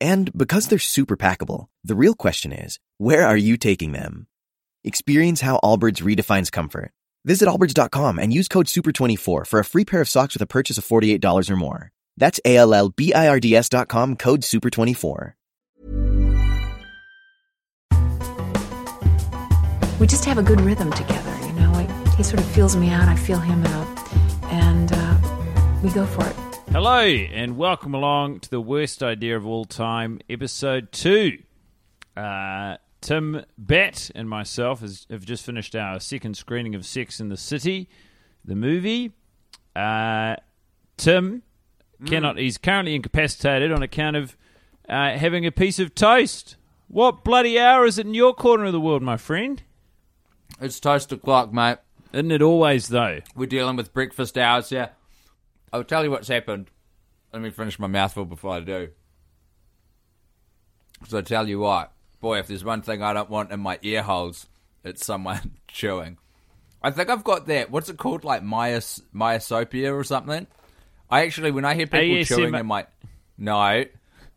And because they're super packable, the real question is, where are you taking them? Experience how Allbirds redefines comfort. Visit allbirds.com and use code SUPER24 for a free pair of socks with a purchase of $48 or more. That's A-L-L-B-I-R-D-S dot com, code SUPER24. we just have a good rhythm together, you know. He sort of feels me out, I feel him out, and uh, we go for it. Hello, and welcome along to the worst idea of all time, episode two. Uh, Tim Batt and myself has, have just finished our second screening of Sex in the City, the movie. Uh, Tim cannot; he's currently incapacitated on account of uh, having a piece of toast. What bloody hour is it in your corner of the world, my friend? It's toast o'clock, mate. Isn't it always though? We're dealing with breakfast hours here. I'll tell you what's happened. Let me finish my mouthful before I do. So I tell you what, boy, if there's one thing I don't want in my ear holes, it's someone chewing. I think I've got that. What's it called? Like myos- myosopia or something? I actually, when I hear people ASM chewing in my. No,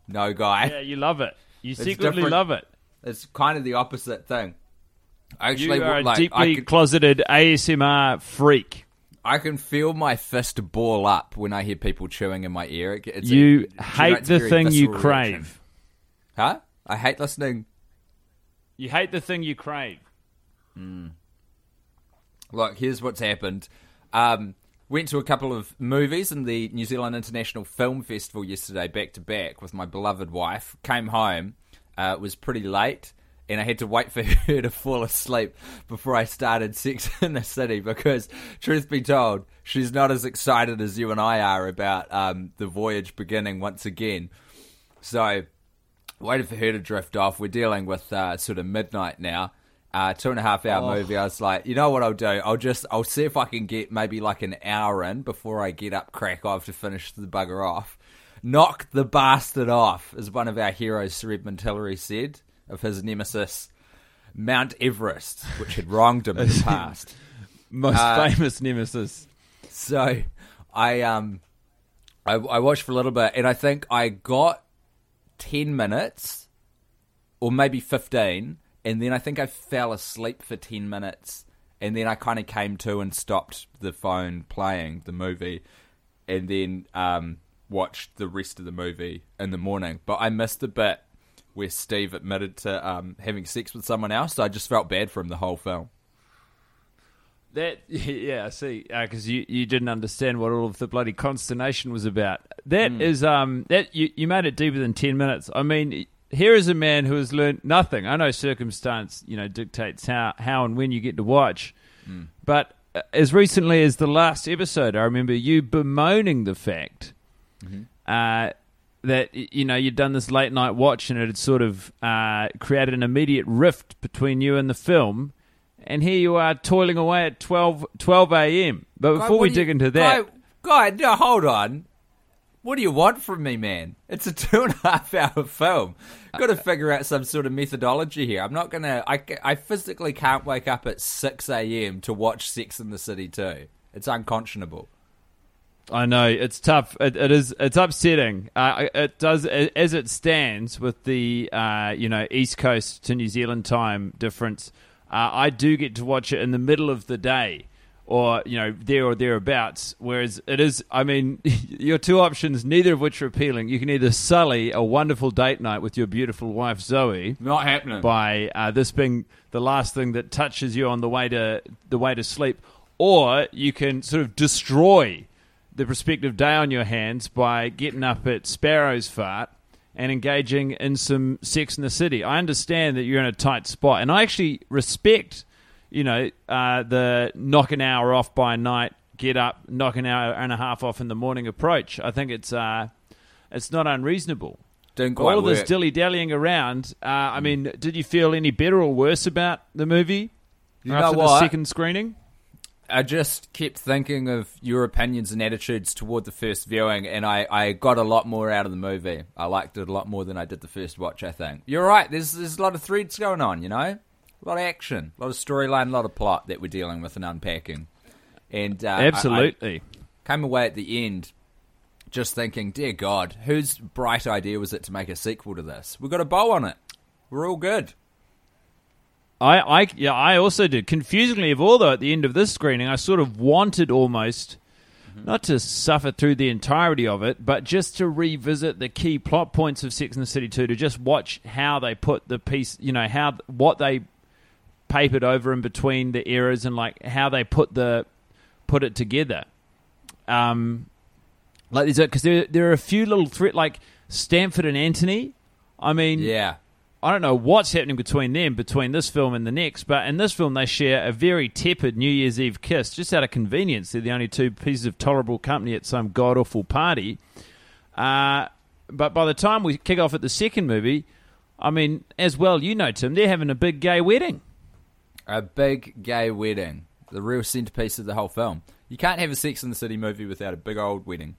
no, guy. Yeah, you love it. You It's secretly different. love it. It's kind of the opposite thing. I actually You are a deeply can, closeted ASMR freak. I can feel my fist ball up when I hear people chewing in my ear. It- It's a- you know, hate it's the thing you crave. reaction. Huh? I hate listening. You hate the thing you crave. Look, here's what's happened. Um, went to a couple of movies in the New Zealand International Film Festival yesterday, back to back, with my beloved wife. Came home. Uh, it was pretty late, and I had to wait for her to fall asleep before I started Sex in the City. Because, truth be told, she's not as excited as you and I are about um, the voyage beginning once again. So, waited for her to drift off. We're dealing with uh, sort of midnight now. Uh, two and a half hour movie. I was like, you know what I'll do? I'll just I'll see if I can get maybe like an hour in before I get up crack off to finish the bugger off. Knock the bastard off, as one of our heroes, Sir Edmund Hillary, said of his nemesis, Mount Everest, which had wronged him in the past. Most Uh, famous nemesis. So I um I, I watched for a little bit and I think I got ten minutes or maybe fifteen and then I think I fell asleep for ten minutes and then I kind of came to and stopped the phone playing the movie and then um watched the rest of the movie in the morning. But I missed the bit where Steve admitted to um, having sex with someone else, so I just felt bad for him the whole film. That yeah, I see, because you, you didn't understand what all of the bloody consternation was about. That Hmm. is um that you you made it deeper than ten minutes. I mean, here is a man who has learned nothing. I know circumstance you know dictates how how and when you get to watch, Hmm. but uh, as recently as the last episode, I remember you bemoaning the fact Mm-hmm. uh, that you know you'd done this late night watch and it had sort of uh, created an immediate rift between you and the film. And here you are toiling away at 12, 12 a.m. But before what we dig you- into that, guy, guy, no, hold on. What do you want from me, man? It's a two and a half hour film. Got to figure out some sort of methodology here. I'm not gonna. I, I physically can't wake up at six a.m. to watch Sex in the City too. It's unconscionable. I know it's tough. It, it is. It's upsetting. Uh, it does as it stands with the uh, you know East Coast to New Zealand time difference. Uh, I do get to watch it in the middle of the day, or you know there or thereabouts. Whereas it is, I mean, your two options, neither of which are appealing. You can either sully a wonderful date night with your beautiful wife Zoe Not happening. by uh, this being the last thing that touches you on the way to the way to sleep, or you can sort of destroy the prospective day on your hands by getting up at Sparrow's fart and engaging in some sex in the city. I understand that you're in a tight spot, and I actually respect, you know, uh, the knock an hour off by night, get up, knock an hour and a half off in the morning approach. I think it's uh, it's not unreasonable. Didn't quite All this dilly dallying around. Uh, I mean, did you feel any better or worse about the movie You after the second screening? I just kept thinking of your opinions and attitudes toward the first viewing, and I, I got a lot more out of the movie. I liked it a lot more than I did the first watch, I think. You're right, there's, there's a lot of threads going on, you know? A lot of action, a lot of storyline, a lot of plot that we're dealing with and unpacking. And uh, I- I Absolutely. came away at the end just thinking, dear God, whose bright idea was it to make a sequel to this? We've got a bow on it. We're all good. I, I, yeah, I also did. Confusingly of all, though, at the end of this screening, I sort of wanted almost not to suffer through the entirety of it, but just to revisit the key plot points of Sex and the City 2, to just watch how they put the piece, you know, how what they papered over in between the eras and like how they put the put it together. Um, like there's because there there are a few little threat like Stanford and Anthony. I mean, Yeah. I don't know what's happening between them, between this film and the next, but in this film they share a very tepid New Year's Eve kiss, just out of convenience. They're the only two pieces of tolerable company at some god awful party. Uh, but by the time we kick off at the second movie, I mean, as well, you know, Tim, they're having a big gay wedding. A big gay wedding. The real centerpiece of the whole film. You can't have a Sex in the City movie without a big old wedding.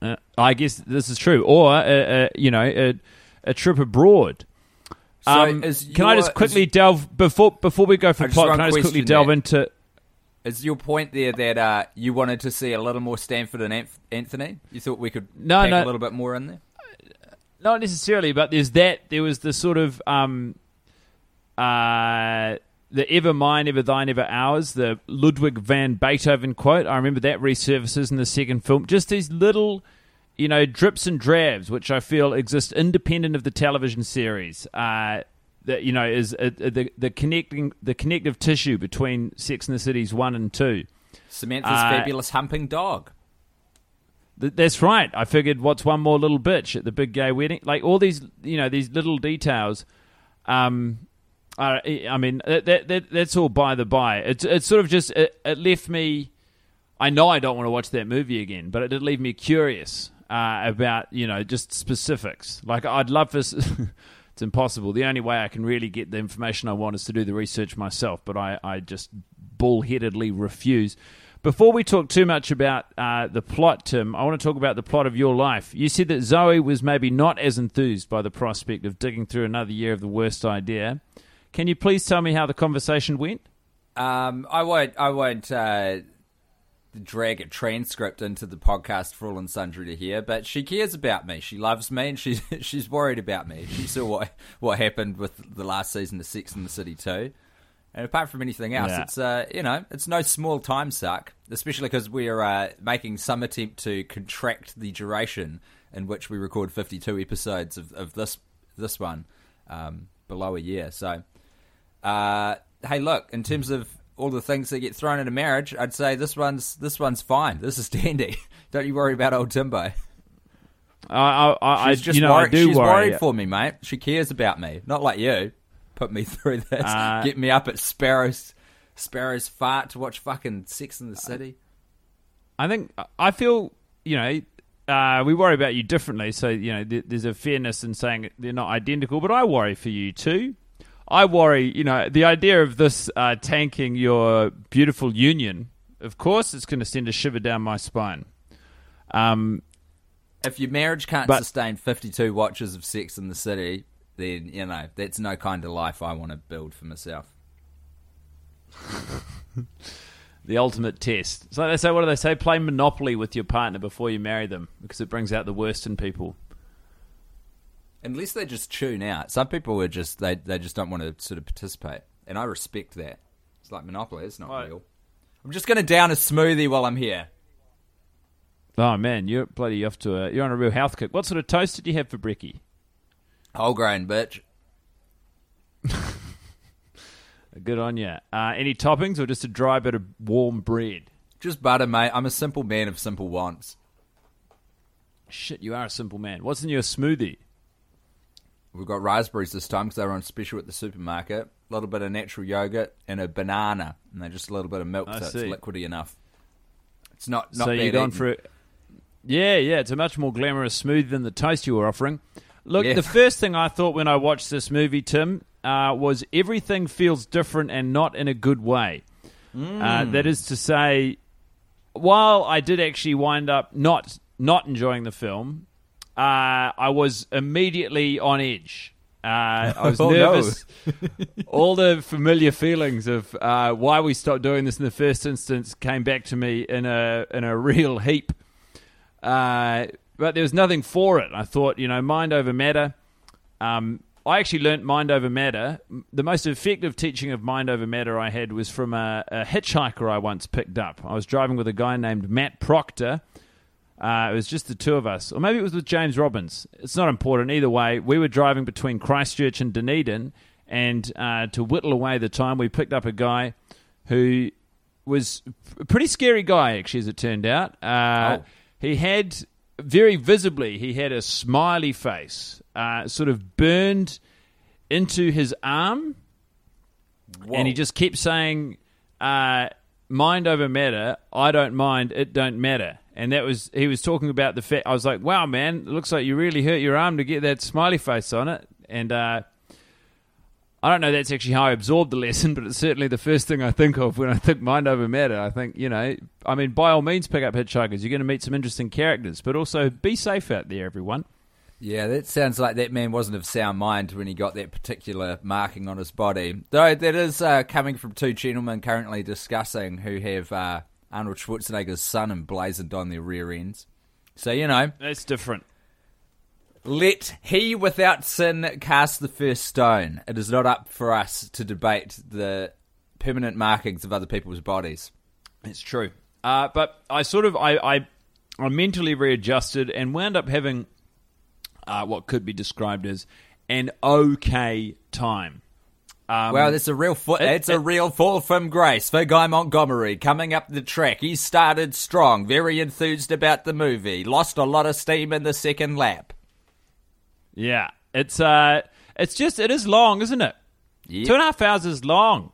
Uh, I guess this is true, or uh, uh, you know, a, trip abroad. So Um, can I just quickly delve before before we go for plot? Can I just quickly delve that. into? Is your point there that uh, you wanted to see a little more Stanford and Anthony? You thought we could No, no. a little bit more in there? Not necessarily, but there's that. There was the sort of um, uh, the ever mine, ever thine, ever ours. The Ludwig van Beethoven quote. I remember that resurfaces in the second film. Just these little, you know, drips and drabs, which I feel exist independent of the television series. Uh, that you know is uh, uh, the the connecting the connective tissue between Sex and the Cities one and two. Samantha's Uh, fabulous humping dog. Th- That's right. I figured, what's one more little bitch at the big gay wedding? Like all these, you know, these little details. Um, I, I mean, that, that, that that's all by the by. It's it's sort of just it, it left me. I know I don't want to watch that movie again, but it did leave me curious uh, about you know just specifics. Like I'd love for. it's impossible. The only way I can really get the information I want is to do the research myself, but I, I just bullheadedly refuse. Before we talk too much about uh, the plot, Tim, I want to talk about the plot of your life. You said that Zoe was maybe not as enthused by the prospect of digging through another year of the worst idea. Can you please tell me how the conversation went? Um, I won't. I won't uh, drag a transcript into the podcast for all and sundry to hear. But she cares about me. She loves me, and she's she's worried about me. She saw what what happened with the last season of Sex in the City too. And apart from anything else, Yeah. it's uh, you know, it's no small time suck, especially because we're uh, making some attempt to contract the duration in which we record fifty-two episodes of, of this this one um, below a year. So, uh, hey, look, in terms of all the things that get thrown into marriage, I'd say this one's this one's fine. This is dandy. Don't you worry about old Timbo. I, I, I, She's just you know, worried. She's worry. worried for me, mate. She cares about me, not like you. Put me through this. Uh, Get me up at Sparrow's Sparrow's fart to watch fucking Sex in the City. I think I feel you know uh, we worry about you differently. So you know th- there's a fairness in saying they're not identical, but I worry for you too. I worry, you know, the idea of this uh, tanking your beautiful union. Of course, it's going to send a shiver down my spine. Um, If your marriage can't But- sustain 52 watches of Sex in the City, then, you know, that's no kind of life I want to build for myself. the ultimate test. So they say, what do they say? Play Monopoly with your partner before you marry them because it brings out the worst in people. Unless they just tune out. Some people are just, they, they just don't want to sort of participate. And I respect that. It's like Monopoly. It's not Right. real. I'm just going to down a smoothie while I'm here. Oh man, you're bloody off to a you're on a real health kick. What sort of toast did you have for brekkie? Whole grain, bitch. Good on you. Uh, any toppings or just a dry bit of warm bread? Just butter, mate. I'm a simple man of simple wants. Shit, you are a simple man. What's in your smoothie? We've got raspberries this time because they were on special at the supermarket. A little bit of natural yogurt and a banana, and then just a little bit of milk, I so see. it's liquidy enough. It's not not so you're going for it. Yeah, yeah, it's a much more glamorous smoothie than the toast you were offering. Look, Yeah. the first thing I thought when I watched this movie, Tim, uh, was everything feels different and not in a good way. Uh, that is to say, while I did actually wind up not not enjoying the film, uh, I was immediately on edge. Uh, I was Oh, no. nervous. All the familiar feelings of uh, why we stopped doing this in the first instance came back to me in a in a real heap. Uh, but there was nothing for it. I thought, you know, mind over matter. Um, I actually learnt mind over matter. The most effective teaching of mind over matter I had was from a, a hitchhiker I once picked up. I was driving with a guy named Matt Proctor. Uh, it was just the two of us, or maybe it was with James Robbins. It's not important either way. We were driving between Christchurch and Dunedin, and uh, to whittle away the time, we picked up a guy who was a pretty scary guy, actually, as it turned out. Uh, Oh. He had very visibly, he had a smiley face, uh, sort of burned into his arm, and he just kept saying, uh, "Mind over matter. I don't mind. It don't matter." And that was he was talking about the fact. I was like, "Wow, man! It looks like you really hurt your arm to get that smiley face on it." And uh, I don't know. That's actually how I absorbed the lesson, but it's certainly the first thing I think of when I think mind over matter. I think you know, I mean, by all means, pick up hitchhikers. You're going to meet some interesting characters, but also be safe out there, everyone. Yeah, that sounds like that man wasn't of sound mind when he got that particular marking on his body. Though that is uh, coming from two gentlemen currently discussing who have uh, Arnold Schwarzenegger's son emblazoned on their rear ends. So, you know, That's different. let he without sin cast the first stone. It is not up for us to debate the permanent markings of other people's bodies. It's true. Uh, but I sort of I, I I mentally readjusted and wound up having uh, what could be described as an okay time. Um, Wow, it's a real foot. it- That's a real fall from grace for Guy Montgomery coming up the track. He started strong, very enthused about the movie. Lost a lot of steam in the second lap. yeah, it's uh, it's just it is long, isn't it? Yep. Two and a half hours is long.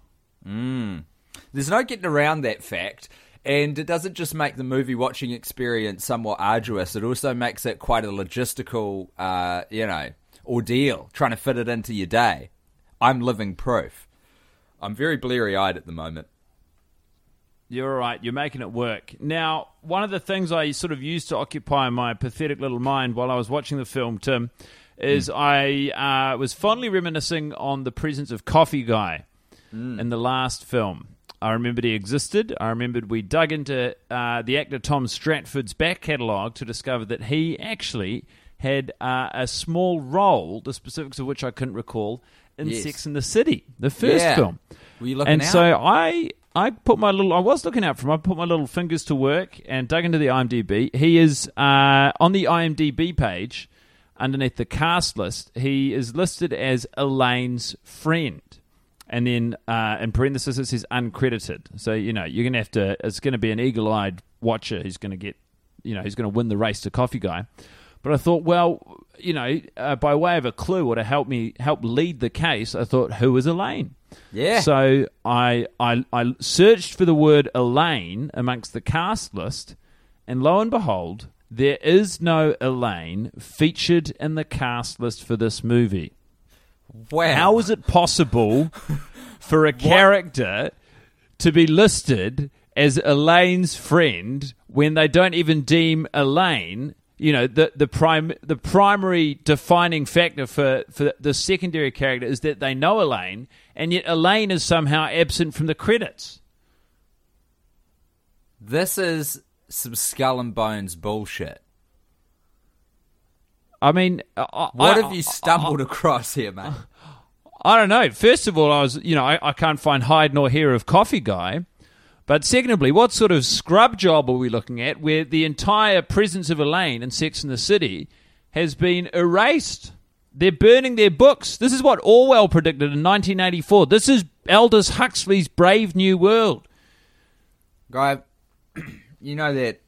There's no getting around that fact. And it doesn't just make the movie watching experience somewhat arduous, it also makes it quite a logistical, uh, you know, ordeal trying to fit it into your day. I'm living proof. I'm very bleary eyed at the moment. You're all right. You're making it work. Now, one of the things I sort of used to occupy my pathetic little mind while I was watching the film, Tim, is I uh, was fondly reminiscing on the presence of Coffee Guy in the last film. I remembered he existed. I remembered we dug into uh, the actor Tom Stratford's back catalogue to discover that he actually had uh, a small role, the specifics of which I couldn't recall, in Yes. Sex and the City, the first Yeah. film. Were you looking and out? so I I put my little I was looking out for him. I put my little fingers to work and dug into the IMDb. He is uh, on the IMDb page underneath the cast list. He is listed as Elaine's friend. And then uh, in parentheses it says uncredited. So you know you're gonna have to. It's gonna be an eagle-eyed watcher who's gonna get, you know, who's gonna win the race to Coffee Guy. But I thought, well, you know, uh, by way of a clue or to help me help lead the case, I thought, who is Elaine? Yeah. So I, I I searched for the word Elaine amongst the cast list, and lo and behold, there is no Elaine featured in the cast list for this movie. wow. How is it possible for a character to be listed as Elaine's friend when they don't even deem Elaine? You know, the the prime the primary defining factor for, for the secondary character is that they know Elaine, and yet Elaine is somehow absent from the credits. This is some skull and bones bullshit. I mean, I, What I- have you stumbled across here, mate? I don't know. First of all, I was, you know, I, I can't find hide nor hair of coffee guy. But secondly, what sort of scrub job are we looking at where the entire presence of Elaine in Sex in the City has been erased? They're burning their books. This is what Orwell predicted in 1984. This is Aldous Huxley's Brave New World. Guy, you know that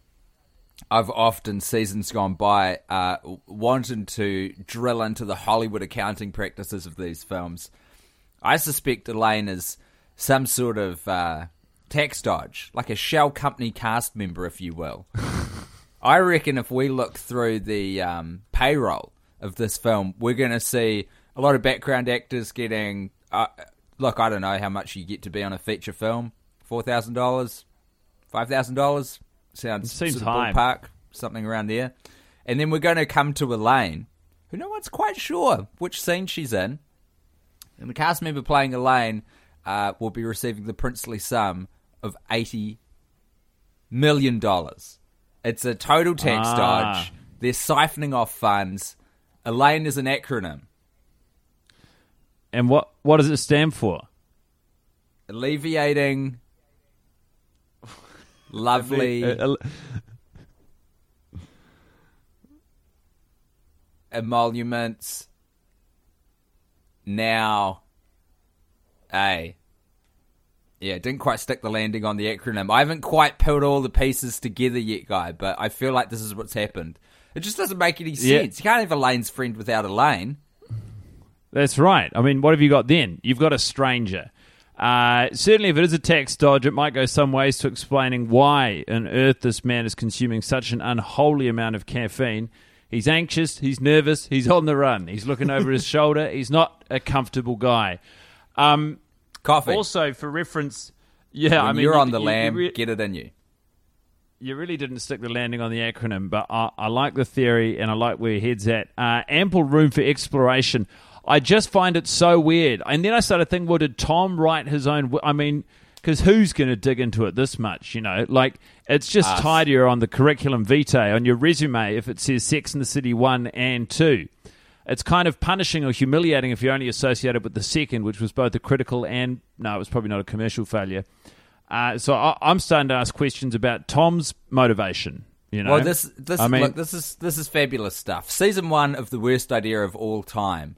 I've often, seasons gone by, uh, wanted to drill into the Hollywood accounting practices of these films. I suspect Elaine is some sort of uh, tax dodge, like a shell company cast member, if you will. I reckon if we look through the um, payroll of this film, we're going to see a lot of background actors getting. Uh, look, I don't know how much you get to be on a feature film. Four thousand dollars, five thousand dollars sounds seems sort of high. ballpark, something around there. And then we're going to come to Elaine, who no one's quite sure which scene she's in. And the cast member playing Elaine uh, will be receiving the princely sum of eighty million dollars. It's a total tax Ah. dodge. They're siphoning off funds. Elaine is an acronym. And what, what does it stand for? Alleviating lovely Uh, emoluments now a yeah didn't quite stick the landing on the acronym i haven't quite put all the pieces together yet guy but i feel like this is what's happened it just doesn't make any sense Yeah. you can't have elaine's friend without elaine That's right. I mean, what have you got then? You've got a stranger. Uh, certainly, if it is a tax dodge, it might go some ways to explaining why on earth this man is consuming such an unholy amount of caffeine. He's anxious, he's nervous, he's on the run, he's looking over his shoulder, he's not a comfortable guy. Um, coffee also, for reference, yeah, when I mean, you're you- on the you- lam you re- get it in you you really didn't stick the landing on the acronym, but I, I like the theory and I like where your head's at. Uh, ample room for exploration. I just find it so weird. And then I started thinking, well, did Tom write his own? I mean, because who's going to dig into it this much? You know, like it's just Us. tidier on the curriculum vitae on your resume if it says Sex in the City one and two. It's kind of punishing or humiliating if you're only associated with the second, which was both a critical and no, it was probably not a commercial failure. Uh, so I, I'm starting to ask questions about Tom's motivation. You know, Well, this this I mean, look, this is this is fabulous stuff. Season one of the worst idea of all time.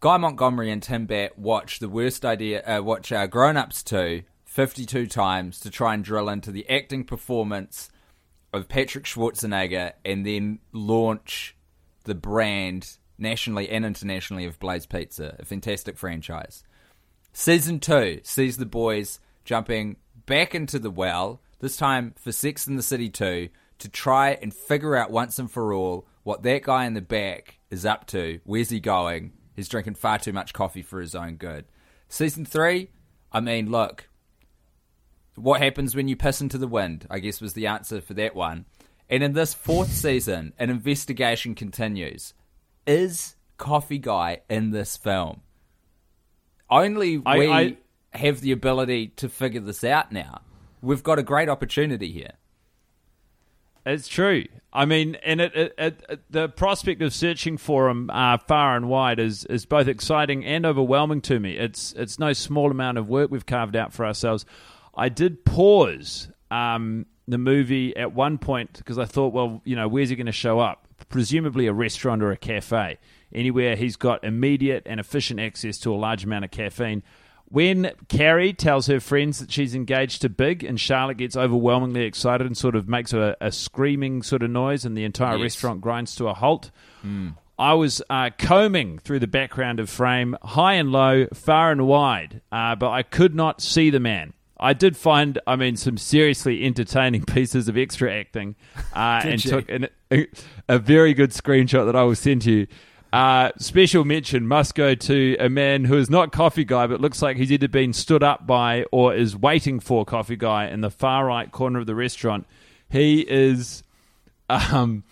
Guy Montgomery and Tim Batt watch the worst idea. Uh, watch uh, Grown Ups two 52 times to try and drill into the acting performance of Patrick Schwarzenegger, and then launch the brand nationally and internationally of Blaze Pizza, a fantastic franchise. Season two sees the boys jumping back into the well, this time for Sex in the City 2, to try and figure out once and for all what that guy in the back is up to. Where's he going? He's drinking far too much coffee for his own good. Season three, I mean, look, what happens when you piss into the wind? I guess was the answer for that one. And in this fourth season, an investigation continues. Is Coffee Guy in this film? Only we I- have the ability to figure this out now. We've got a great opportunity here. It's true. I mean, and it, it, it, it- the prospect of searching for him uh, far and wide is is both exciting and overwhelming to me. It's it's no small amount of work we've carved out for ourselves. I did pause um, the movie at one point because I thought, well, you know, where's he going to show up? Presumably a restaurant or a cafe, anywhere he's got immediate and efficient access to a large amount of caffeine. When Carrie tells her friends that she's engaged to Big, and Charlotte gets overwhelmingly excited and sort of makes a, a screaming sort of noise, and the entire Yes. restaurant grinds to a halt. I was uh, combing through the background of frame, high and low, far and wide, uh, but I could not see the man. I did find, I mean, some seriously entertaining pieces of extra acting, uh, and you? took an, a, a very good screenshot that I will send to you. Uh, special mention must go to a man who is not Coffee Guy, but looks like he's either been stood up by or is waiting for Coffee Guy in the far right corner of the restaurant. He is um,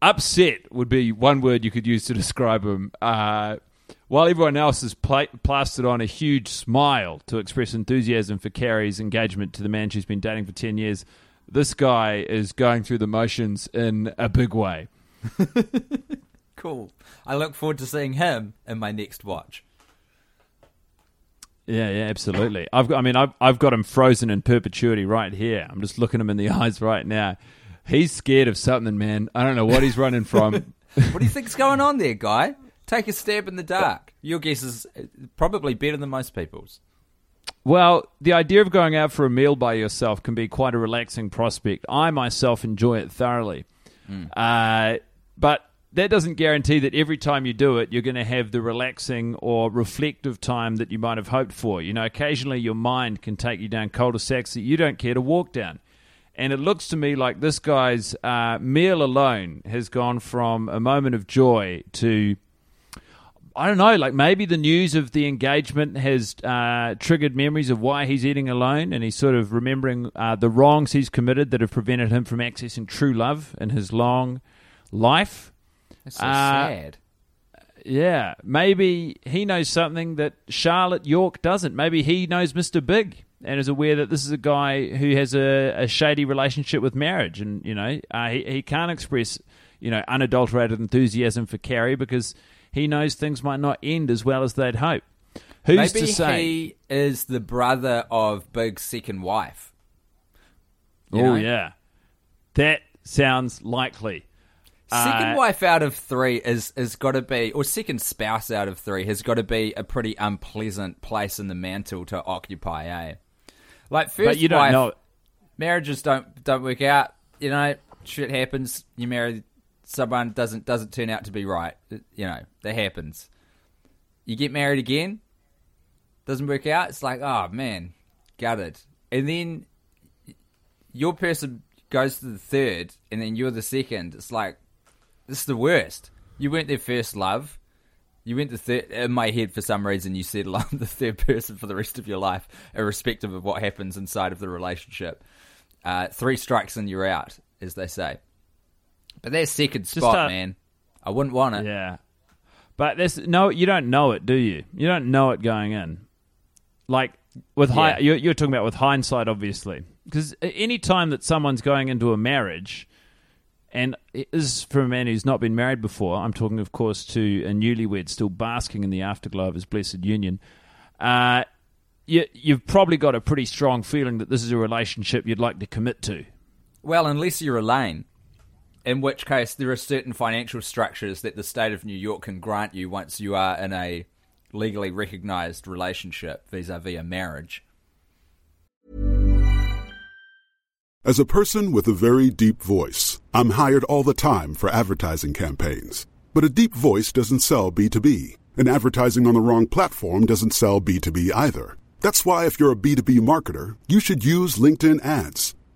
upset, would be one word you could use to describe him. Uh, while everyone else has pla- plastered on a huge smile to express enthusiasm for Carrie's engagement to the man she's been dating for 10 years, this guy is going through the motions in a big way. Cool. I look forward to seeing him in my next watch. Yeah, yeah, absolutely. I've got. I mean, I've I've got him frozen in perpetuity right here. I'm just looking him in the eyes right now. He's scared of something, man. I don't know what he's running from. what do you think's going on there, guy? Take a stab in the dark. Your guess is uh, probably better than most people's. Well, the idea of going out for a meal by yourself can be quite a relaxing prospect. I myself enjoy it thoroughly. Mm. Uh, but that doesn't guarantee that every time you do it, you're going to have the relaxing or reflective time that you might have hoped for. You know, occasionally your mind can take you down cul-de-sacs that you don't care to walk down. And it looks to me like this guy's uh, meal alone has gone from a moment of joy to, I don't know, like maybe the news of the engagement has uh, triggered memories of why he's eating alone, and he's sort of remembering uh, the wrongs he's committed that have prevented him from accessing true love in his long life. That's so uh, sad. Yeah, maybe he knows something that Charlotte York doesn't. Maybe he knows Mr. Big and is aware that this is a guy who has a, a shady relationship with marriage, and you know uh, he he can't express you know unadulterated enthusiasm for Carrie because he knows things might not end as well as they'd hope. Who's Maybe to say he is the brother of Big's second wife? oh yeah, that sounds likely. Second Uh, wife out of three is is got to be, or second spouse out of three has got to be a pretty unpleasant place in the mantle to occupy, eh? Like first but you don't wife, know. marriages don't don't work out. You know, shit happens. You marry someone doesn't doesn't turn out to be right. You know, that happens. You get married again, doesn't work out. It's like, oh man, gutted. And then your person goes to the third, and then you're the second. It's like this is the worst. You weren't their first love. You went the third. In my head, for some reason, you settle on the third person for the rest of your life, irrespective of what happens inside of the relationship. Uh, three strikes and you're out, as they say. But that second spot, uh, man, I wouldn't want it. Yeah, but there's no. You don't know it, do you? You don't know it going in. Like with high, Yeah. you're, you're talking about with hindsight, obviously, because any time that someone's going into a marriage, and is for a man who's not been married before. I'm talking, of course, to a newlywed still basking in the afterglow of his blessed union. Uh, you, you've probably got a pretty strong feeling that this is a relationship you'd like to commit to. Well, unless you're Elaine, in which case there are certain financial structures that the state of New York can grant you once you are in a legally recognized relationship vis-a-vis a marriage. As a person with a very deep voice, I'm hired all the time for advertising campaigns. But a deep voice doesn't sell B2B, and advertising on the wrong platform doesn't sell B2B either. That's why if you're a B2B marketer, you should use LinkedIn ads.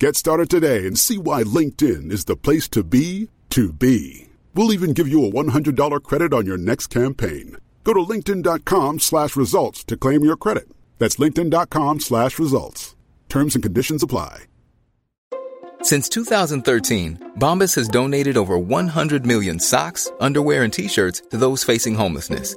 Get started today and see why LinkedIn is the place to be to be. We'll even give you a $100 credit on your next campaign. Go to linkedin.com slash results to claim your credit. That's linkedin.com slash results. Terms and conditions apply. Since 2013, Bombas has donated over 100 million socks, underwear, and t-shirts to those facing homelessness.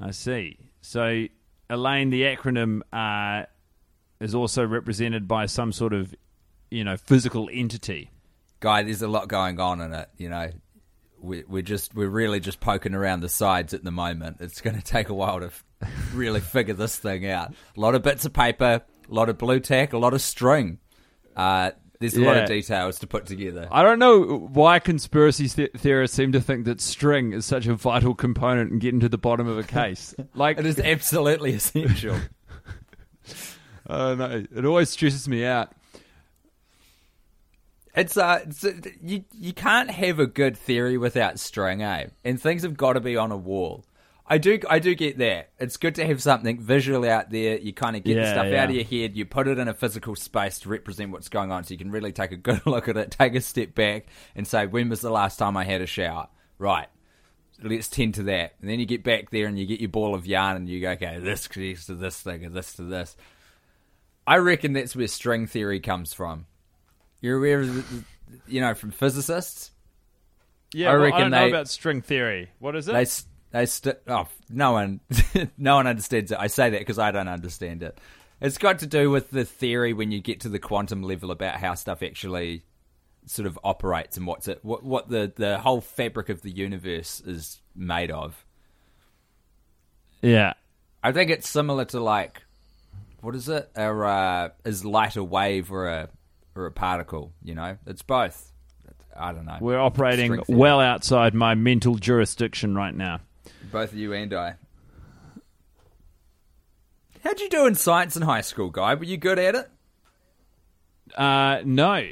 I see. So, Elaine, the acronym uh, is also represented by some sort of you know physical entity. Guy, there's a lot going on in it. You know, we, we're just we're really just poking around the sides at the moment. It's going to take a while to really figure this thing out. A lot of bits of paper, a lot of Blu Tack, a lot of string. Uh, there's a lot of details to put together. I don't know why conspiracy the- theorists seem to think that string is such a vital component in getting to the bottom of a case. Like It is absolutely essential. I don't. It always stresses me out. It's uh, it's, uh, you you can't have a good theory without string, eh? And things have got to be on a wall. I do I do get that. It's good to have something visually out there. You kind of get the stuff yeah. out of your head. You put it in a physical space to represent what's going on, so you can really take a good look at it, take a step back, and say, when was the last time I had a shower? Right. Let's tend to that. And then you get back there and you get your ball of yarn and you go, okay, this connects to this thing and this to this. I reckon that's where string theory comes from. You're aware of, the, you know, from physicists. Yeah, I well, I don't know they- about string theory. What is it? They they st- oh, no one no one understands it. I say that because I don't understand it. It's got to do with the theory when you get to the quantum level about how stuff actually sort of operates and what's it what what the the whole fabric of the universe is made of. yeah. I think it's similar to like what is it? A uh, is light a wave or a or a particle? You know, it's both. I don't know. We're operating well outside my mental jurisdiction right now. Both of you and I. How'd you do in science in high school, guy? Were you good at it? Uh, no.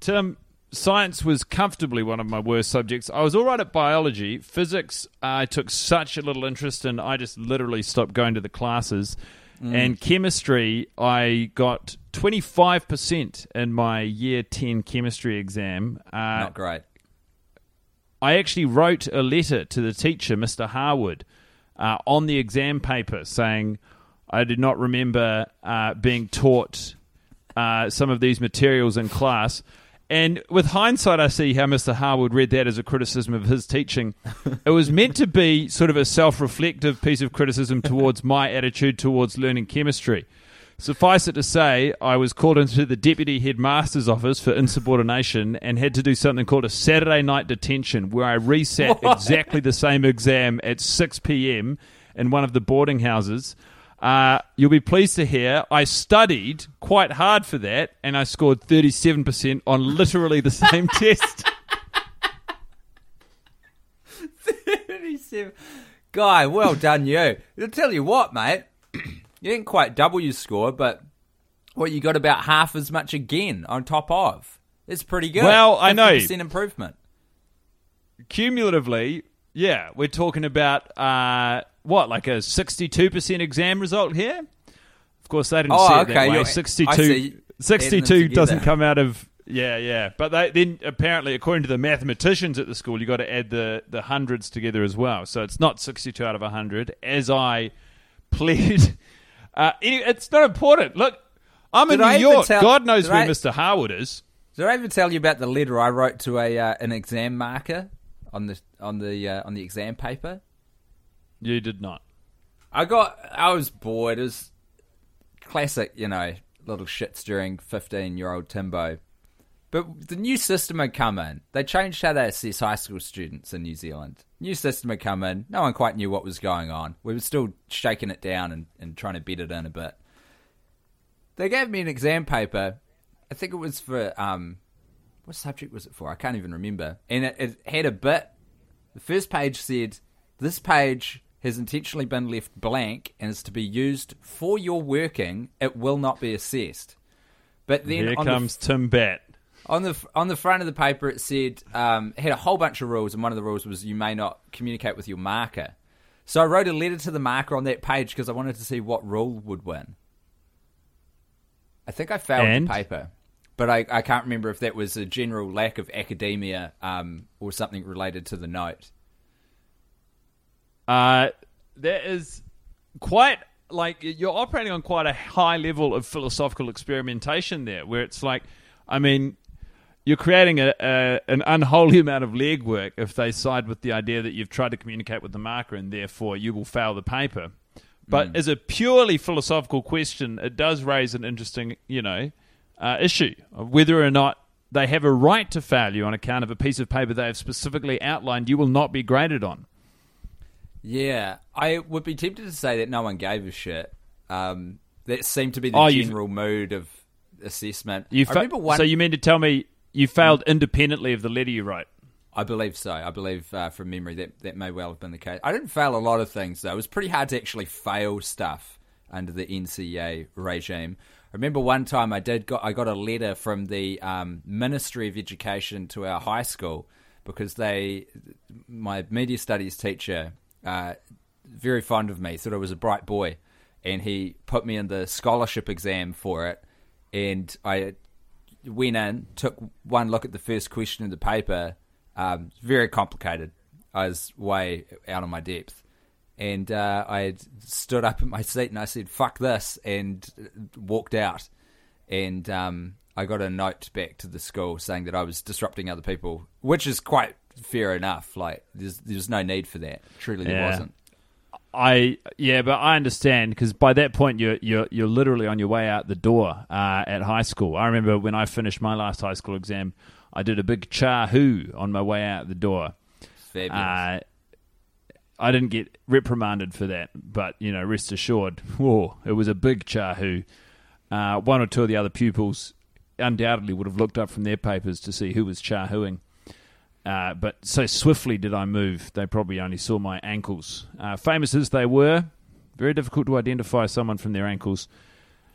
Tim, science was comfortably one of my worst subjects. I was all right at biology. Physics, I took such a little interest in, I just literally stopped going to the classes. And chemistry, I got 25% in my year 10 chemistry exam. Uh, Not great. I actually wrote a letter to the teacher, Mr. Harwood, uh, on the exam paper saying I did not remember uh, being taught uh, some of these materials in class. And with hindsight, I see how Mr. Harwood read that as a criticism of his teaching. it was meant to be sort of a self reflective piece of criticism towards my attitude towards learning chemistry. Suffice it to say, I was called into the deputy headmaster's office for insubordination and had to do something called a Saturday night detention, where I resat exactly the same exam at 6 p.m. in one of the boarding houses. Uh, you'll be pleased to hear I studied quite hard for that, and I scored 37% on literally the same test. 37. Guy, well done you. I'll tell you what, mate. You didn't quite double your score, but what you got about half as much again on top of. It's pretty good. Well, I know. 50% improvement. Cumulatively, yeah, we're talking about uh, what, like a 62% exam result here? Of course, they didn't Oh, it okay, that way. you're- 62, see. 62 doesn't come out of. Yeah, yeah. But they, then apparently, according to the mathematicians at the school, you got to add the, the hundreds together as well. So it's not 62 out of 100, as I pled. Uh, it's not important. Look, I'm in Did I New York. tell- God knows where I- Mr. Harwood is. Did I ever tell you about the letter I wrote to a uh, an exam marker on the on the uh, on the exam paper? You did not. I got I was bored. It was classic, you know, little shits during fifteen year old Timbo. But the new system had come in. They changed how they assess high school students in New Zealand. New system had come in. No one quite knew what was going on. We were still shaking it down and, and trying to bed it in a bit. They gave me an exam paper. I think it was for um, what subject was it for? I can't even remember. And it, it had a bit. The first page said, "This page has intentionally been left blank and is to be used for your working. It will not be assessed." But then Here on comes the, Tim Batt. On the on the front of the paper, it said um, it had a whole bunch of rules, and one of the rules was you may not communicate with your marker. So I wrote a letter to the marker on that page because I wanted to see what rule would win. I think I failed And? the paper, but I, I can't remember if that was a general lack of academia um, or something related to the note. Uh, there is quite like you're operating on quite a high level of philosophical experimentation there, where it's like, I mean, you're creating a, a an unholy amount of legwork if they side with the idea that you've tried to communicate with the marker and therefore you will fail the paper. But as a purely philosophical question, it does raise an interesting, you know, uh, issue of whether or not they have a right to fail you on account of a piece of paper they have specifically outlined you will not be graded on. Yeah, I would be tempted to say that no one gave a shit. Um, that seemed to be the Oh, general mood of assessment. You fa- remember one. So you mean to tell me you failed independently of the letter you wrote? I believe so. I believe uh, from memory that that may well have been the case. I didn't fail a lot of things though. It was pretty hard to actually fail stuff under the NCEA regime. I remember one time I did got I got a letter from the um, Ministry of Education to our high school because they my media studies teacher uh, very fond of me thought I was a bright boy and he put me in the scholarship exam for it and I went in, took one look at the first question in the paper. Um, very complicated. I was way out of my depth. And uh, I had stood up in my seat and I said, fuck this, and walked out. And um, I got a note back to the school saying that I was disrupting other people, which is quite fair enough. Like, there's, there's no need for that. Truly, there wasn't. I yeah, but I understand because by that point you're you're you're literally on your way out the door uh, at high school. I remember when I finished my last high school exam, I did a big chahoo on my way out the door. Fabulous. Uh, I didn't get reprimanded for that, but you know, rest assured, whoa, it was a big chahoo. Uh, one or two of the other pupils undoubtedly would have looked up from their papers to see who was chahooing. Uh, but so swiftly did I move, they probably only saw my ankles. Uh, famous as they were, very difficult to identify someone from their ankles.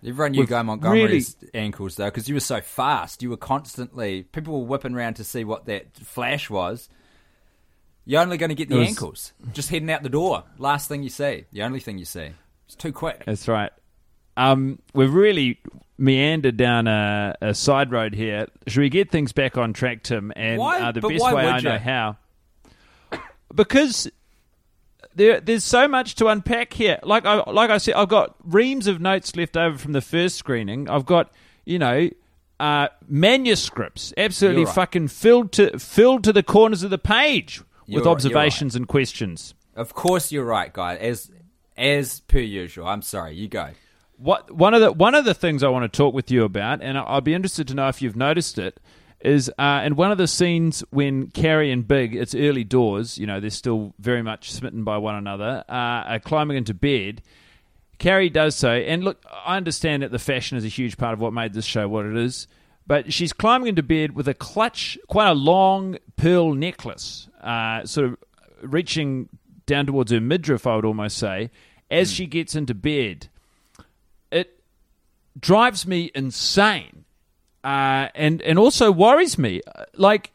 Everyone knew Guy Montgomery's ankles though, because you were so fast. You were constantly people were whipping around to see what that flash was. You're only going to get the was- ankles, just heading out the door. Last thing you see, the only thing you see. It's too quick. That's right. Um, we're really meandered down a, a side road here. Should we get things back on track, Tim? And Why? Uh, the But best way I know how. Because there, there's so much to unpack here. Like I, like I said, I've got reams of notes left over from the first screening. I've got, you know, uh, manuscripts absolutely right. fucking filled to filled to the corners of the page You're- with observations and questions. Of course, you're right, Guy. As as per usual. I'm sorry. You go. What one of the one of the things I want to talk with you about, and I- I'll be interested to know if you've noticed it, is uh, in one of the scenes when Carrie and Big, it's early doors, you know, they're still very much smitten by one another, uh, are climbing into bed. Carrie does so, and look, I understand that the fashion is a huge part of what made this show what it is, but she's climbing into bed with a clutch, quite a long pearl necklace, uh, sort of reaching down towards her midriff, I would almost say, as she gets into bed drives me insane uh, and and also worries me like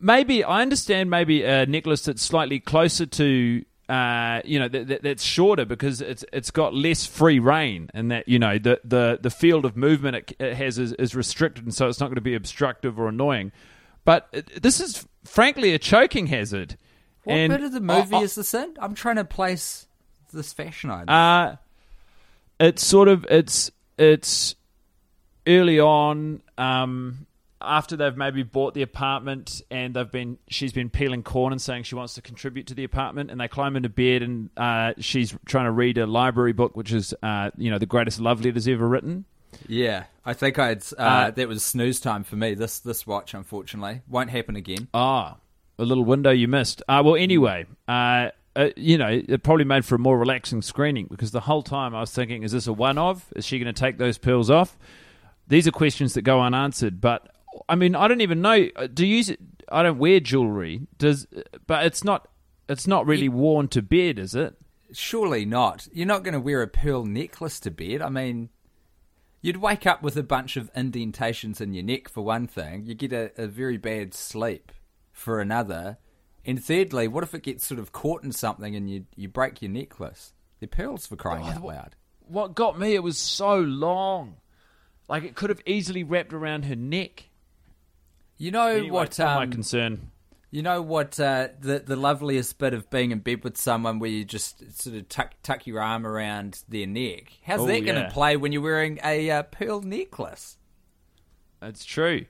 maybe I understand maybe a necklace that's slightly closer to uh, you know that, that, that's shorter because it's it's got less free reign and that you know the the, the field of movement it, it has is, is restricted and so it's not going to be obstructive or annoying but it, this is frankly a choking hazard What and bit of the movie I- I- is this in? I'm trying to place this fashion item. uh, it's sort of it's it's early on um, after they've maybe bought the apartment and they've been she's been peeling corn and saying she wants to contribute to the apartment and they climb into bed and uh, she's trying to read a library book which is uh, you know the greatest love letters ever written. yeah, I think I'd. Uh, Uh, that was snooze time for me. This this watch, unfortunately, won't happen again. Ah, a little window you missed. Uh, well, anyway, uh, uh, you know, it probably made for a more relaxing screening because the whole time I was thinking, is this a one off? Is she going to take those pills off? These are questions that go unanswered. But I mean, I don't even know. uh, Do you? use- I don't wear jewelry. Does? But it's not. It's not really worn to bed, is it? Surely not. You're not going to wear a pearl necklace to bed. I mean, you'd wake up with a bunch of indentations in your neck for one thing. You get a, a very bad sleep for another. And thirdly, what if it gets sort of caught in something and you you break your necklace? They're pearls for crying out loud. What got me? It was so long. Like it could have easily wrapped around her neck. You know Anyway, what? not my um, concern. You know what? Uh, the the loveliest bit of being in bed with someone where you just sort of tuck tuck your arm around their neck. How's Oh, that going yeah. to play when you're wearing a uh, pearl necklace? That's true.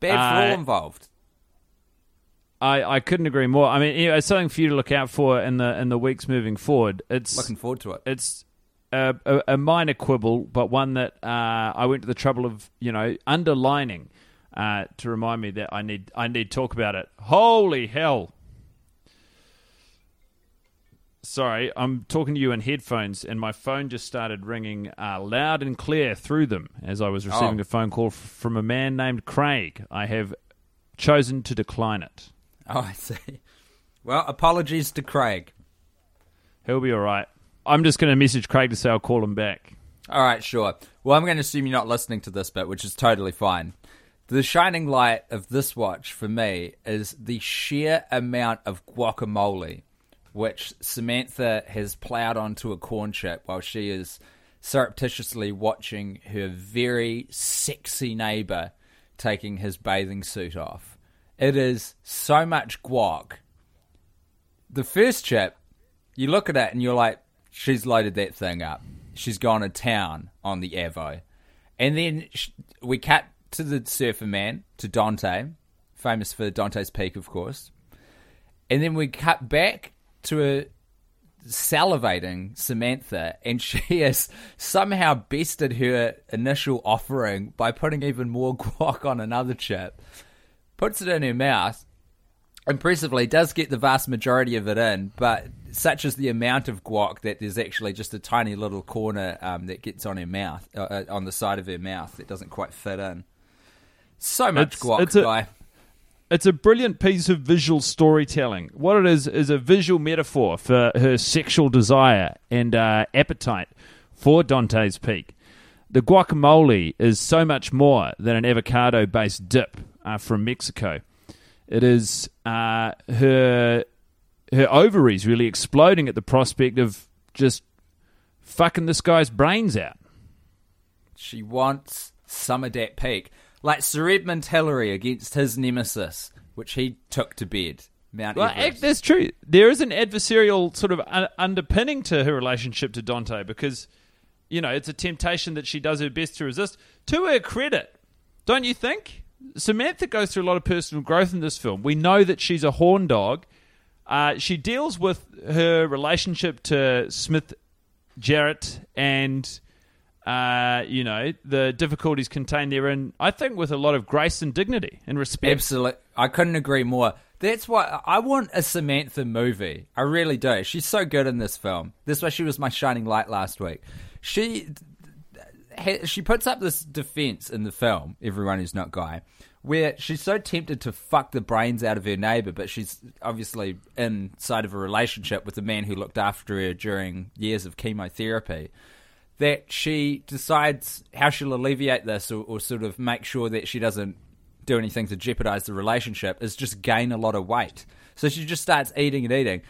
Bad Uh, flaw involved. I, I couldn't agree more. I mean, you know, it's something for you to look out for in the in the weeks moving forward. It's Looking forward to it. it's a, a, a minor quibble, but one that uh, I went to the trouble of, you know, underlining uh, to remind me that I need I need to talk about it. Holy hell! Sorry, I'm talking to you in headphones, and my phone just started ringing uh, loud and clear through them as I was receiving Oh. a phone call f- from a man named Craig. I have chosen to decline it. Oh, I see. Well, apologies to Craig. He'll be all right. I'm just going to message Craig to say I'll call him back. All right, sure. Well, I'm going to assume you're not listening to this bit, which is totally fine. The shining light of this watch for me is the sheer amount of guacamole which Samantha has plowed onto a corn chip while she is surreptitiously watching her very sexy neighbor taking his bathing suit off. It is so much guac. The first chip, you look at it and you're like, she's loaded that thing up. She's gone to town on the Avo. And then we cut to the surfer man, to Dante, famous for Dante's Peak, of course. And then we cut back to a salivating Samantha, and she has somehow bested her initial offering by putting even more guac on another chip, puts it in her mouth, impressively does get the vast majority of it in, but such is the amount of guac that there's actually just a tiny little corner um, that gets on her mouth, uh, uh, on the side of her mouth that doesn't quite fit in. So much It's- guac, it's a- guy. It's a brilliant piece of visual storytelling. What it is is a visual metaphor for her sexual desire and uh, appetite for Dante's Peak. The guacamole is so much more than an avocado based dip uh, from Mexico. It is uh, her her ovaries really exploding at the prospect of just fucking this guy's brains out. She wants some of that peak. Like Sir Edmund Hillary against his nemesis, which he took to bed. Mount Well, Everest. that's true. There is an adversarial sort of underpinning to her relationship to Dante because, you know, it's a temptation that she does her best to resist. To her credit, don't you think? Samantha goes through a lot of personal growth in this film. We know that she's a horn dog. Uh, she deals with her relationship to Smith Jerrod and, uh, you know, the difficulties contained therein, I think, with a lot of grace and dignity and respect. Absolutely. I couldn't agree more. That's why I want a Samantha movie. I really do. She's so good in this film. That's why she was my shining light last week. She she puts up this defense in the film, Everyone Who's Not Guy, where she's so tempted to fuck the brains out of her neighbor, but she's obviously inside of a relationship with the man who looked after her during years of chemotherapy that she decides how she'll alleviate this or, or sort of make sure that she doesn't do anything to jeopardize the relationship is just gain a lot of weight. So she just starts eating and eating.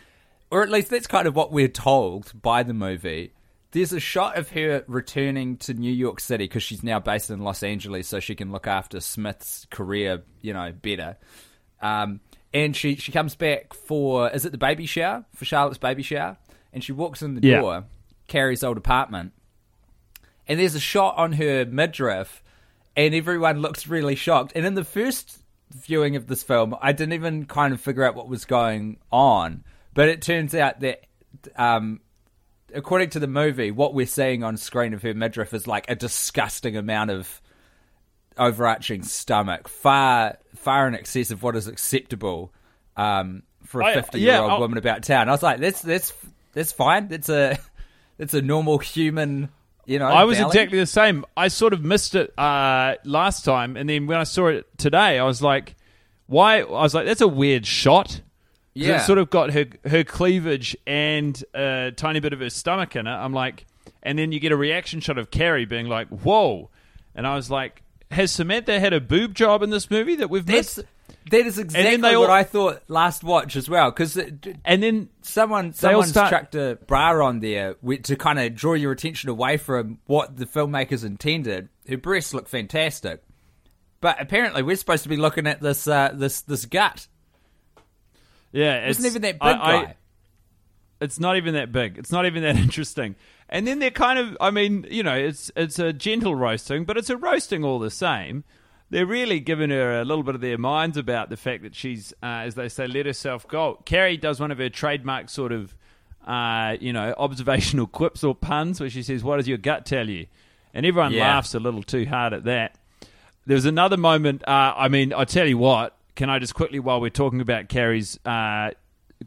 Or at least that's kind of what we're told by the movie. There's a shot of her returning to New York City because she's now based in Los Angeles so she can look after Smith's career, you know, better. Um, and she, she comes back for, is it the baby shower? For Charlotte's baby shower? And she walks in the Yeah. door, Carrie's old apartment, and there's a shot on her midriff, and everyone looks really shocked. And in the first viewing of this film, I didn't even kind of figure out what was going on, but it turns out that, um, according to the movie, what we're seeing on screen of her midriff is like a disgusting amount of overarching stomach, far far in excess of what is acceptable um, for a fifty-year-old woman about town. I was like, that's that's that's fine. That's a that's a normal human. You know, I was belly. exactly the same. I sort of missed it uh, last time, and then when I saw it today, I was like, "Why?" I was like, "That's a weird shot." Yeah. sort of got her her cleavage and a tiny bit of her stomach in it. I'm like, and then you get a reaction shot of Carrie being like, "Whoa," and I was like, "Has Samantha had a boob job in this movie that we've That's missed?" that is exactly they what all- I thought last watch as well. Because And then someone all start- chucked a bra on there to kind of draw your attention away from what the filmmakers intended. Her breasts look fantastic, but apparently we're supposed to be looking at this uh, this this gut. Yeah, It wasn't it's- even that big I- guy. It's not even that big. It's not even that interesting. And then they're kind of I mean, you know, it's it's a gentle roasting, but it's a roasting all the same. They're really giving her a little bit of their minds about the fact that she's, uh, as they say, let herself go. Carrie does one of her trademark sort of uh, you know, observational quips or puns where she says, "What does your gut tell you?" And everyone Yeah. laughs a little too hard at that. There was another moment. Uh, I mean, I tell you what. Can I just quickly, while we're talking about Carrie's uh,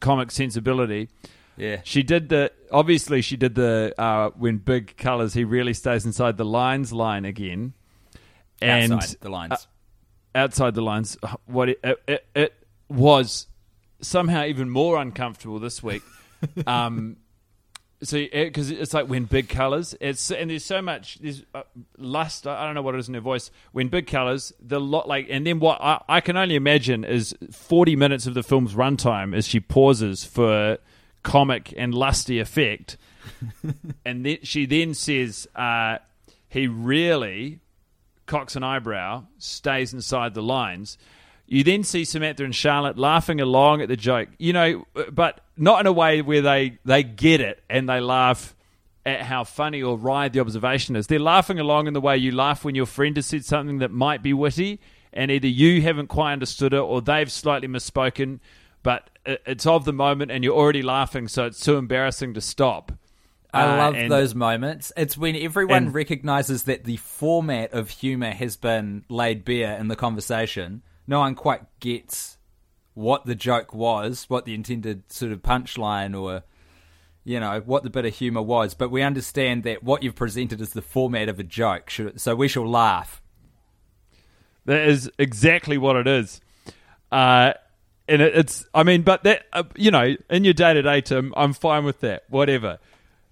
comic sensibility, Yeah. she did the obviously she did the uh, when big colors he really stays inside the lines line again, and Outside the lines. uh, outside the lines. What it, it, it, it was somehow even more uncomfortable this week. um, so because it's like when big colors, it's and there's so much there's uh, lust. I don't know what it is in her voice. When big colors, the lot like, and then what I, I can only imagine is 40 minutes of the film's runtime as she pauses for comic and lusty effect, and then she then says, uh, "He really." cocks an eyebrow, stays inside the lines. You then see Samantha and Charlotte laughing along at the joke, you know, but not in a way where they, they get it and they laugh at how funny or wry the observation is. They're laughing along in the way you laugh when your friend has said something that might be witty and either you haven't quite understood it or they've slightly misspoken, but it's of the moment and you're already laughing, so it's too embarrassing to stop. I Uh, love and- those moments. It's when everyone recognizes that the format of humor has been laid bare in the conversation. No one quite gets what the joke was, what the intended sort of punchline or you know, what the bit of humor was, but we understand that what you've presented is the format of a joke. Should- So we shall laugh. That is exactly what it is. Uh, and it, it's, I mean, but that, uh, you know, in your day to day, Tim, I'm fine with that. Whatever.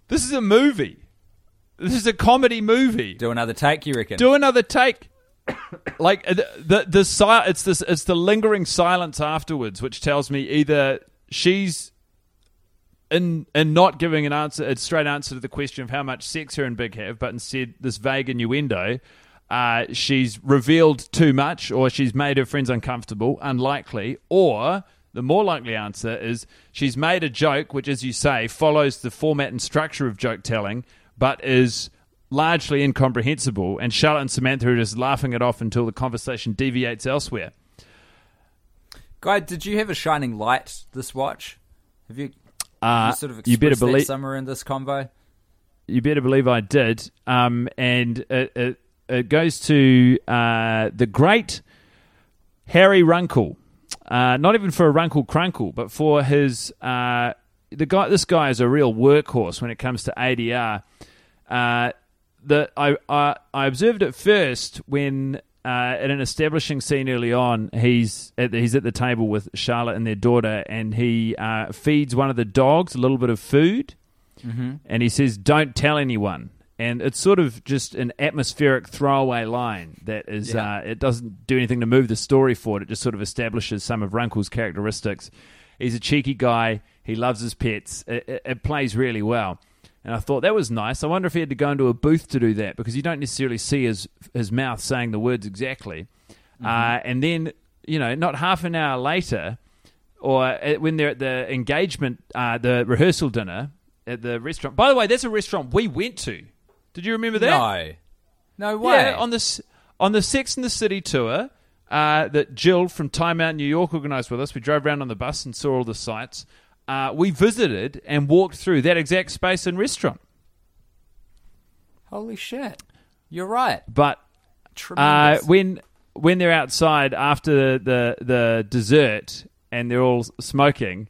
This is a movie. This is a comedy movie. Do another take, you reckon? Do another take. Like the the, the si- it's this it's the lingering silence afterwards, which tells me either she's in in not giving an answer, a straight answer to the question of how much sex her and Big have, but instead this vague innuendo. Uh, she's revealed too much, or she's made her friends uncomfortable. Unlikely, or the more likely answer is she's made a joke, which, as you say, follows the format and structure of joke telling, but is largely incomprehensible. And Charlotte and Samantha are just laughing it off until the conversation deviates elsewhere. Guy, did you have a shining light this watch? Have you, Uh, you sort of you better believe- somewhere in this convo? You better believe I did. Um, and it, it, it goes to uh, the great Harry Runkle. Uh, not even for a Runkle Crunkle, but for his uh, the guy. This guy is a real workhorse when it comes to ADR. The I, I I observed it first when uh, at an establishing scene early on. He's at the, he's at the table with Charlotte and their daughter, and he uh, feeds one of the dogs a little bit of food and he says, "Don't tell anyone." And it's sort of just an atmospheric throwaway line that is. Yeah. Uh, it doesn't do anything to move the story forward. It just sort of establishes some of Runkle's characteristics. He's a cheeky guy. He loves his pets. It, it, it plays really well. And I thought that was nice. I wonder if he had to go into a booth to do that because you don't necessarily see his his mouth saying the words exactly. Uh, and then you know, not half an hour later, or uh, when they're at the engagement, uh, the rehearsal dinner at the restaurant. By the way, that's a restaurant we went to. Did you remember that? No. No way. Yeah, on this on the Sex and the City tour uh, that Jill from Time Out New York organised with us. We drove around on the bus and saw all the sites. Uh, we visited and walked through that exact space and restaurant. Holy shit. You're right. But uh, when when they're outside after the the dessert and they're all smoking,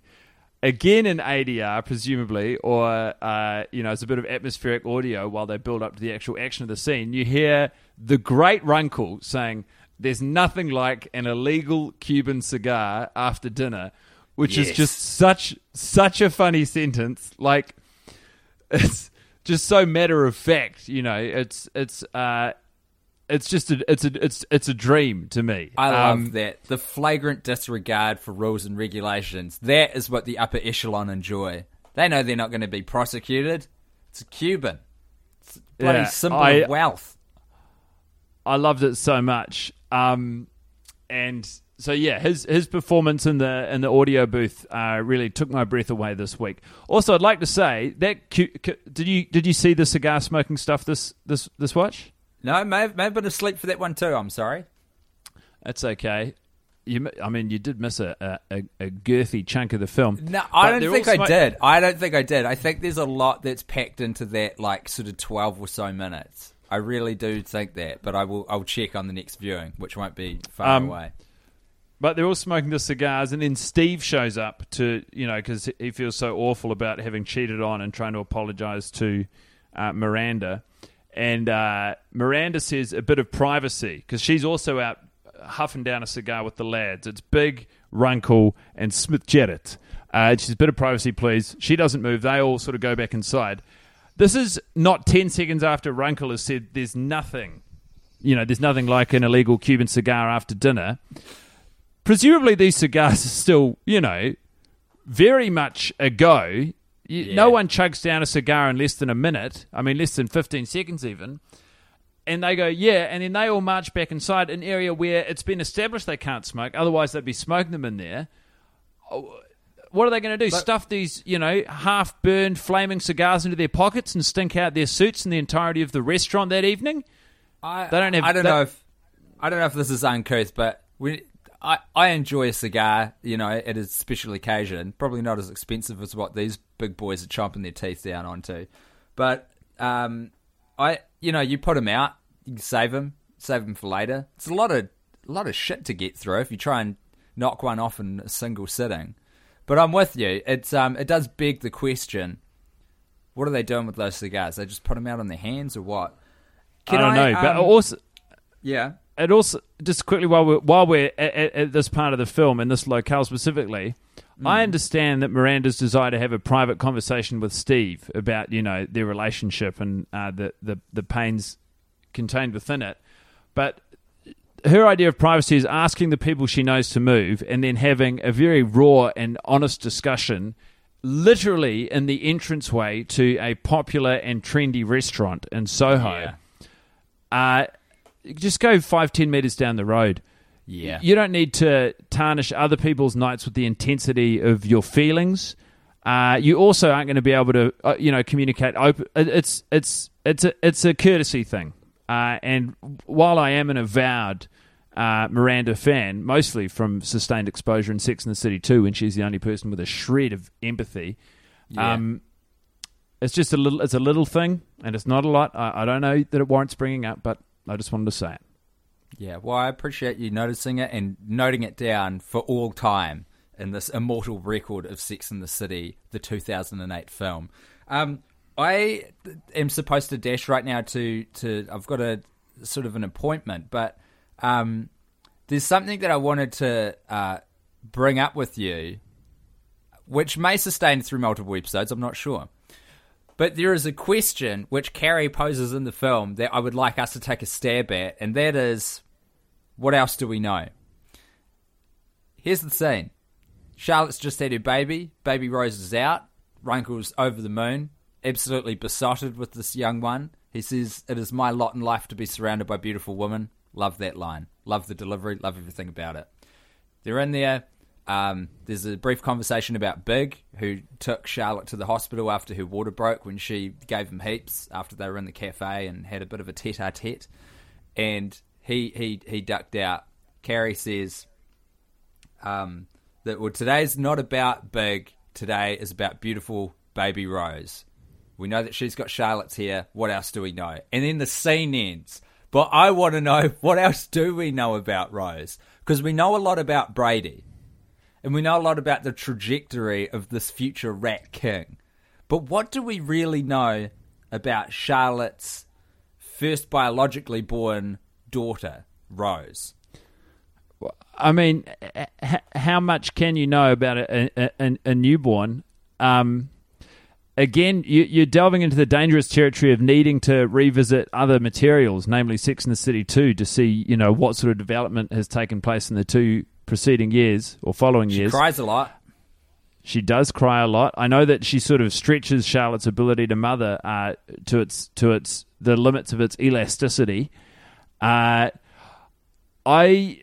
again in ADR presumably, or uh, you know, it's a bit of atmospheric audio while they build up to the actual action of the scene. You hear the great Runkle saying, "There's nothing like an illegal Cuban cigar after dinner," which is just such such a funny sentence. Like it's just so matter of fact. You know, it's it's uh, it's just a it's a it's it's a dream to me. I love Um, that. The flagrant disregard for rules and regulations. That is what the upper echelon enjoy. They know they're not going to be prosecuted. It's a Cuban. It's bloody Yeah, symbol I- of wealth. I loved it so much. Um, and so yeah, his his performance in the in the audio booth uh, really took my breath away this week. Also, I'd like to say that did you did you see the cigar smoking stuff this this this watch? No, may have, may have been asleep for that one too. I'm sorry. That's okay. you, I mean, you did miss a, a, a, girthy chunk of the film. No, I don't think I did. I don't think I did. I think there's a lot that's packed into that, like sort of twelve or so minutes. I really do think that, but I will. I'll check on the next viewing, which won't be far Um, away. But they're all smoking the cigars, and then Steve shows up to, you know, because he feels so awful about having cheated on and trying to apologize to uh, Miranda. And uh, Miranda says a bit of privacy because she's also out huffing down a cigar with the lads. It's Big, Runkle, and Smith Jerrod. Uh, she says, a bit of privacy, please. She doesn't move. They all sort of go back inside. This is not 10 seconds after Runkle has said there's nothing, you know, there's nothing like an illegal Cuban cigar after dinner presumably these cigars are still, you know, very much a go. Yeah. No one chugs down a cigar in less than a minute. I mean, less than 15 seconds even. And they go, yeah, and then they all march back inside an area where it's been established they can't smoke. Otherwise, they'd be smoking them in there. Oh, What are they going to do? Stuff these, you know, half burned, flaming cigars into their pockets and stink out their suits in the entirety of the restaurant that evening? I, they don't have- I don't know if I don't know if this is uncouth, but we, I, I enjoy a cigar. You know, at a special occasion. Probably not as expensive as what these big boys are chomping their teeth down onto, but um, I, you know, you put them out, you save them, save them for later. It's a lot of a lot of shit to get through if you try and knock one off in a single sitting. But I'm with you. It's um, it does beg the question: What are they doing with those cigars? They just put them out on their hands or what? Can I don't know. but um, also, yeah. It also just quickly while we're while we're at, at, this part of the film in this locale specifically, I understand that Miranda's desire to have a private conversation with Steve about you know their relationship and uh, the the the pains contained within it, but her idea of privacy is asking the people she knows to move and then having a very raw and honest discussion literally in the entranceway to a popular and trendy restaurant in Soho. Yeah. Uh, just go five, ten meters down the road. Yeah. You don't need to tarnish other people's nights with the intensity of your feelings. Uh, you also aren't going to be able to, uh, you know, communicate open. It's it's it's a it's a courtesy thing. Uh, and while I am an avowed uh, Miranda fan, mostly from sustained exposure in Sex and the City 2, when she's the only person with a shred of empathy, Yeah. um, it's just a little. It's a little thing, and it's not a lot. I, I don't know that it warrants bringing up, but I just wanted to say it. Yeah, well, I appreciate you noticing it and noting it down for all time in this immortal record of Sex in the City, the 2008 film. Um, I am supposed to dash right now to, to I've got a sort of an appointment, but um, there's something that I wanted to uh, bring up with you, which may sustain through multiple episodes, I'm not sure. But there is a question which Carrie poses in the film that I would like us to take a stab at, and that is what else do we know? Here's the scene Charlotte's just had her baby, baby Rose is out, Runkle's over the moon, absolutely besotted with this young one. He says, It is my lot in life to be surrounded by beautiful women. Love that line. Love the delivery, love everything about it. They're in there. Um, there's a brief conversation about Big, who took Charlotte to the hospital after her water broke when she gave him heaps after they were in the cafe and had a bit of a tete a tete. And he, he, he ducked out. Carrie says um, that well, today's not about Big, today is about beautiful baby Rose. We know that she's got Charlotte's here. What else do we know? And then the scene ends. But I want to know what else do we know about Rose? Because we know a lot about Brady. And we know a lot about the trajectory of this future Rat King. But what do we really know about Charlotte's first biologically born daughter, Rose? I mean, how much can you know about a, a, a, newborn? Um, again, you, you're delving into the dangerous territory of needing to revisit other materials, namely Sex and the City 2, to see you know what sort of development has taken place in the two preceding years or following years. She years. cries a lot. She does cry a lot. I know that she sort of stretches Charlotte's ability to mother uh, to its to its the limits of its elasticity. Uh, I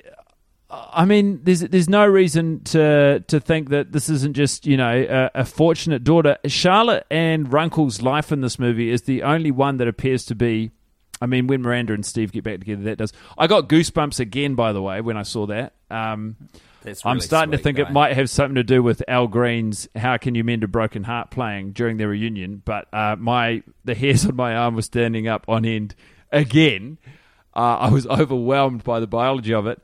I mean, there's there's no reason to to think that this isn't just you know a, a fortunate daughter. Charlotte and Runkle's life in this movie is the only one that appears to be. I mean, when Miranda and Steve get back together, that does. I got goosebumps again, by the way, when I saw that. Um, That's I'm starting to think guy. it might have something to do with Al Green's "How Can You Mend a Broken Heart" playing during their reunion. But uh, my the hairs on my arm were standing up on end again. Uh, I was overwhelmed by the biology of it.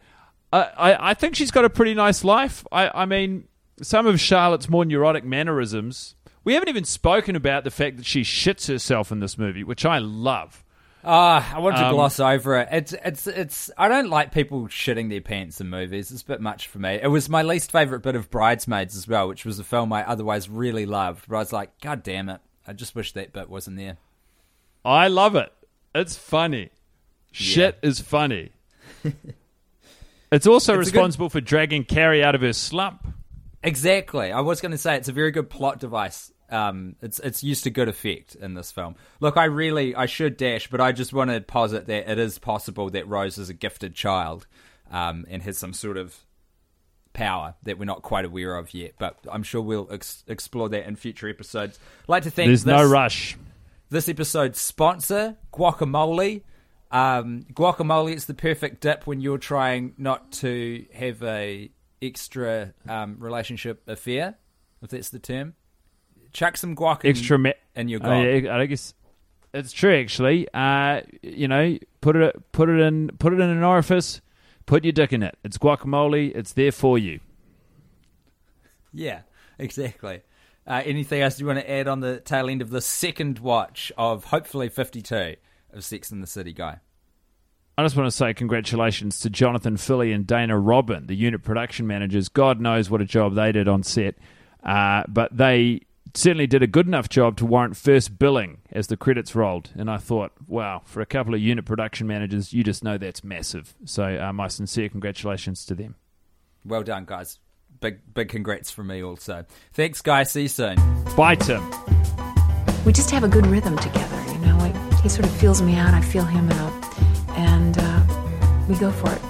I, I, I think she's got a pretty nice life. I, I mean, some of Charlotte's more neurotic mannerisms. We haven't even spoken about the fact that she shits herself in this movie, which I love. Ah, I want to Um, gloss over it. It's it's it's. I don't like people shitting their pants in movies. It's a bit much for me. It was my least favorite bit of Bridesmaids as well, which was a film I otherwise really loved. But I was like, God damn it! I just wish that bit wasn't there. I love it. It's funny. Shit is funny. it's also It's a good- responsible for dragging Carrie out of her slump. Exactly. I was going to say it's a very good plot device. Um, it's it's used to good effect in this film. Look, I really I should dash, but I just want to posit that it is possible that Rose is a gifted child, um, and has some sort of power that we're not quite aware of yet. But I'm sure we'll ex- explore that in future episodes. I'd like to thank There's this, no rush. this episode's sponsor, Guacamole. Um, guacamole is the perfect dip when you're trying not to have a extra um, relationship affair, if that's the term. Chuck some guac in, Extra me- in your gob. yeah, I guess it's true. Actually, uh, you know, put it put it in put it in an orifice. Put your dick in it. It's guacamole. It's there for you. Yeah, exactly. Uh, anything else you want to add on the tail end of the second watch of hopefully 52 of Sex in the City, guy? I just want to say congratulations to Jonathon Filey and Dana Robin, the unit production managers. God knows what a job they did on set, uh, but they certainly did a good enough job to warrant first billing as the credits rolled. And I thought, wow, for a couple of unit production managers, you just know that's massive. So uh, my sincere congratulations to them. Well done, guys. Big, big congrats from me also. Thanks, guys. See you soon. Bye, Tim. We just have a good rhythm together, you know. Like he sort of feels me out, I feel him out, and uh, we go for it.